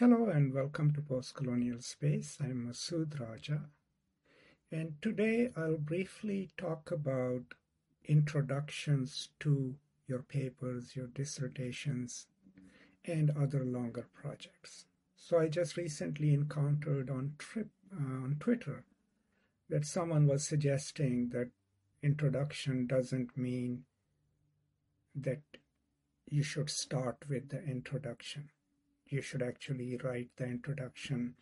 Hello and welcome to Postcolonial Space. I'm Masood Raja. And today I'll briefly talk about introductions to your papers, your dissertations, and other longer projects. So I just recently encountered on trip uh, on Twitter that someone was suggesting that introduction doesn't mean that you should start with the introduction you should actually write the introduction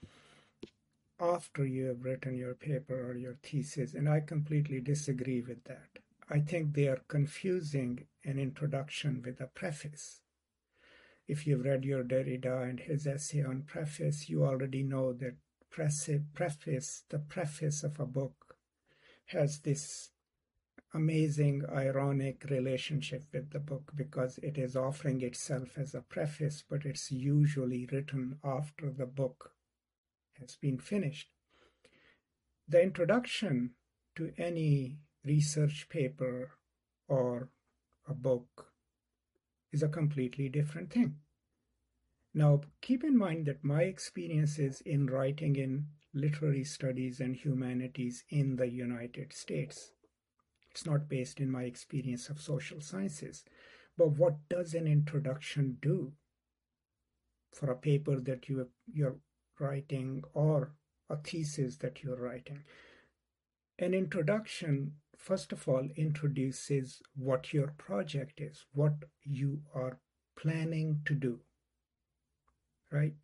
after you have written your paper or your thesis, and I completely disagree with that. I think they are confusing an introduction with a preface. If you've read your Derrida and his essay on preface, you already know that preface, the preface of a book, has this amazing ironic relationship with the book because it is offering itself as a preface, but it's usually written after the book has been finished. The introduction to any research paper or a book is a completely different thing. Now, keep in mind that my experiences in writing in literary studies and humanities in the United States it's not based in my experience of social sciences. But what does an introduction do for a paper that you, you're writing or a thesis that you're writing? An introduction, first of all, introduces what your project is, what you are planning to do, right?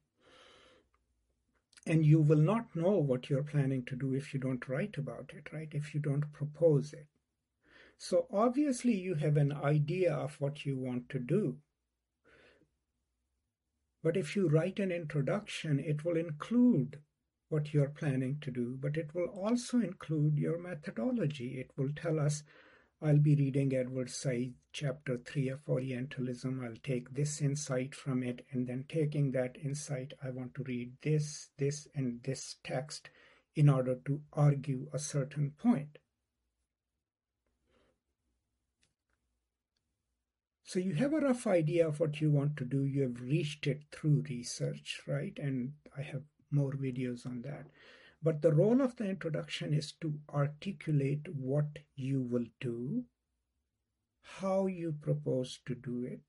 And you will not know what you're planning to do if you don't write about it, right? If you don't propose it. So obviously you have an idea of what you want to do. But if you write an introduction, it will include what you're planning to do, but it will also include your methodology. It will tell us, I'll be reading Edward Said, chapter 3 of Orientalism. I'll take this insight from it, and then taking that insight, I want to read this, this, and this text in order to argue a certain point. So you have a rough idea of what you want to do. You have reached it through research, right? And I have more videos on that. But the role of the introduction is to articulate what you will do, how you propose to do it.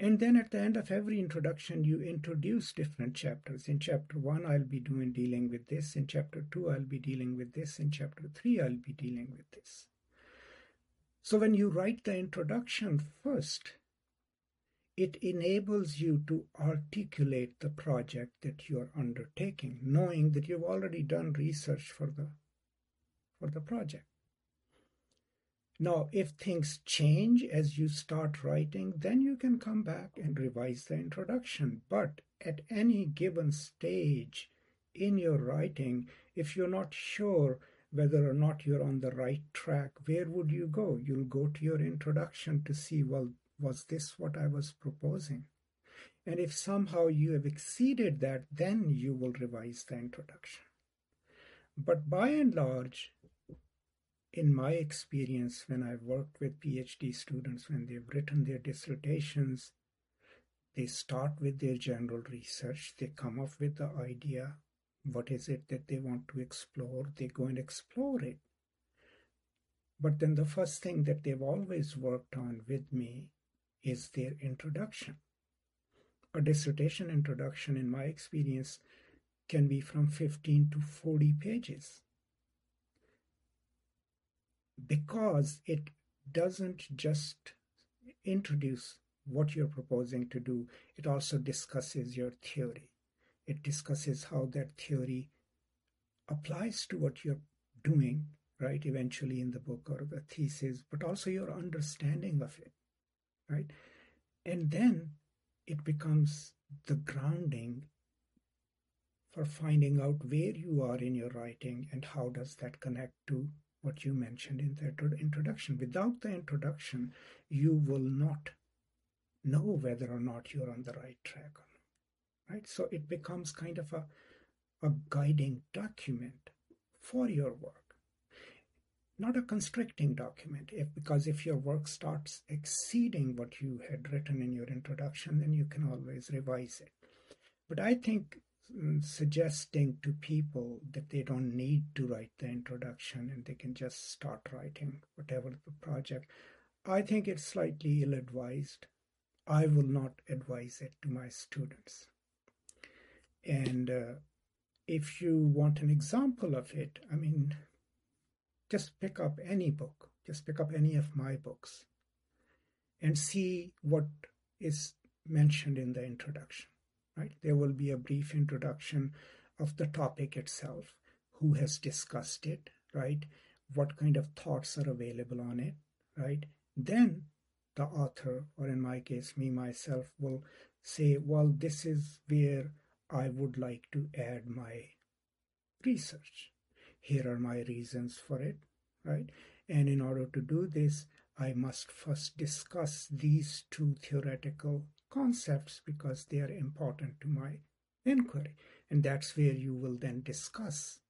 And then at the end of every introduction, you introduce different chapters. In chapter one, I'll be doing dealing with this. In chapter two, I'll be dealing with this. In chapter three, I'll be dealing with this. So when you write the introduction first, it enables you to articulate the project that you're undertaking, knowing that you've already done research for the for the project. Now, if things change as you start writing, then you can come back and revise the introduction. But at any given stage in your writing, if you're not sure whether or not you're on the right track, where would you go? You'll go to your introduction to see, well, was this what I was proposing? And if somehow you have exceeded that, then you will revise the introduction. But by and large, in my experience, when I've worked with PhD students, when they've written their dissertations, they start with their general research, they come up with the idea, what is it that they want to explore, they go and explore it. But then the first thing that they've always worked on with me is their introduction. A dissertation introduction, in my experience, can be from 15 to 40 pages because it doesn't just introduce what you're proposing to do, it also discusses your theory. It discusses how that theory applies to what you're doing, right, eventually in the book or the thesis, but also your understanding of it, right? And then it becomes the grounding for finding out where you are in your writing and how does that connect to what you mentioned in the introduction. Without the introduction, you will not know whether or not you're on the right track right? So it becomes kind of a, a guiding document for your work, not a constricting document. If because if your work starts exceeding what you had written in your introduction, then you can always revise it. But I think mm, suggesting to people that they don't need to write the introduction and they can just start writing whatever the project, I think it's slightly ill advised. I will not advise it to my students. And uh, if you want an example of it, I mean, just pick up any book, just pick up any of my books and see what is mentioned in the introduction. Right? There will be a brief introduction of the topic itself, who has discussed it, right? What kind of thoughts are available on it, right? Then the author, or in my case, me myself, will say, well, this is where I would like to add my research. Here are my reasons for it, right? And in order to do this, I must first discuss these two theoretical concepts because they are important to my inquiry. And that's where you will then discuss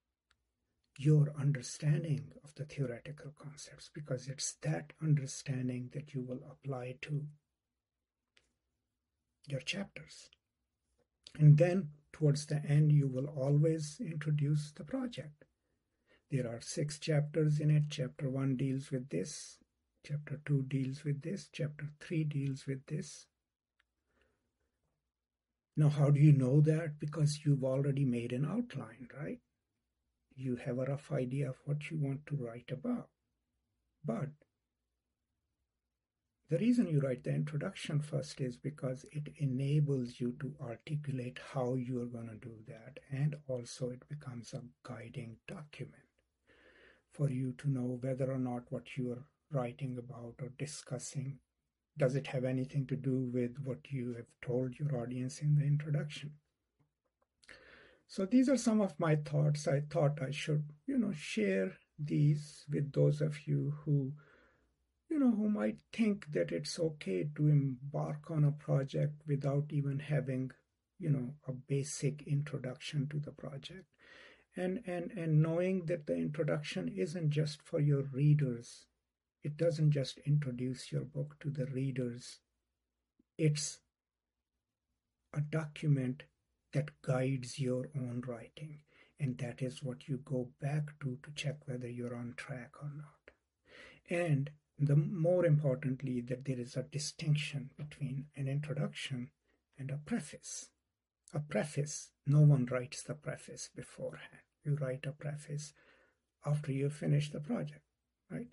your understanding of the theoretical concepts because it's that understanding that you will apply to your chapters. And then towards the end, you will always introduce the project. There are six chapters in it. Chapter one deals with this, chapter two deals with this, chapter three deals with this. Now, how do you know that? Because you've already made an outline, right? You have a rough idea of what you want to write about. But the reason you write the introduction first is because it enables you to articulate how you are going to do that, and also it becomes a guiding document for you to know whether or not what you are writing about or discussing does it have anything to do with what you have told your audience in the introduction. So these are some of my thoughts. I thought I should, you know, share these with those of you who know, who might think that it's okay to embark on a project without even having, you know, a basic introduction to the project. And, and, and knowing that the introduction isn't just for your readers, it doesn't just introduce your book to the readers, it's a document that guides your own writing. And that is what you go back to to check whether you're on track or not. And the more importantly that there is a distinction between an introduction and a preface. A preface no one writes the preface beforehand. You write a preface after you finish the project right?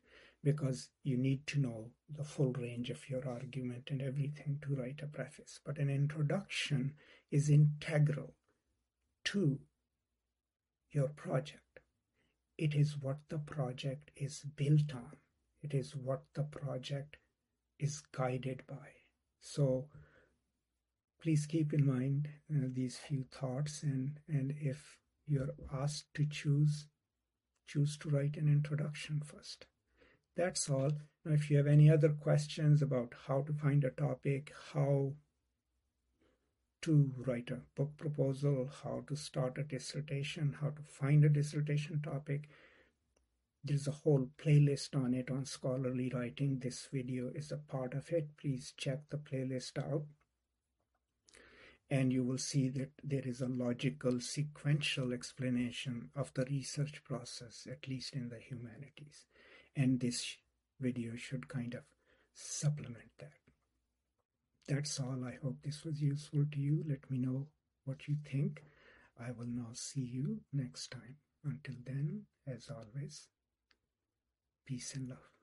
Because you need to know the full range of your argument and everything to write a preface. But an introduction is integral to your project. It is what the project is built on it is what the project is guided by. So please keep in mind uh, these few thoughts and, and if you're asked to choose, choose to write an introduction first. That's all. Now, if you have any other questions about how to find a topic, how to write a book proposal, how to start a dissertation, how to find a dissertation topic, there's a whole playlist on it on scholarly writing. This video is a part of it. Please check the playlist out. And you will see that there is a logical, sequential explanation of the research process, at least in the humanities. And this video should kind of supplement that. That's all. I hope this was useful to you. Let me know what you think. I will now see you next time. Until then, as always, Peace and love.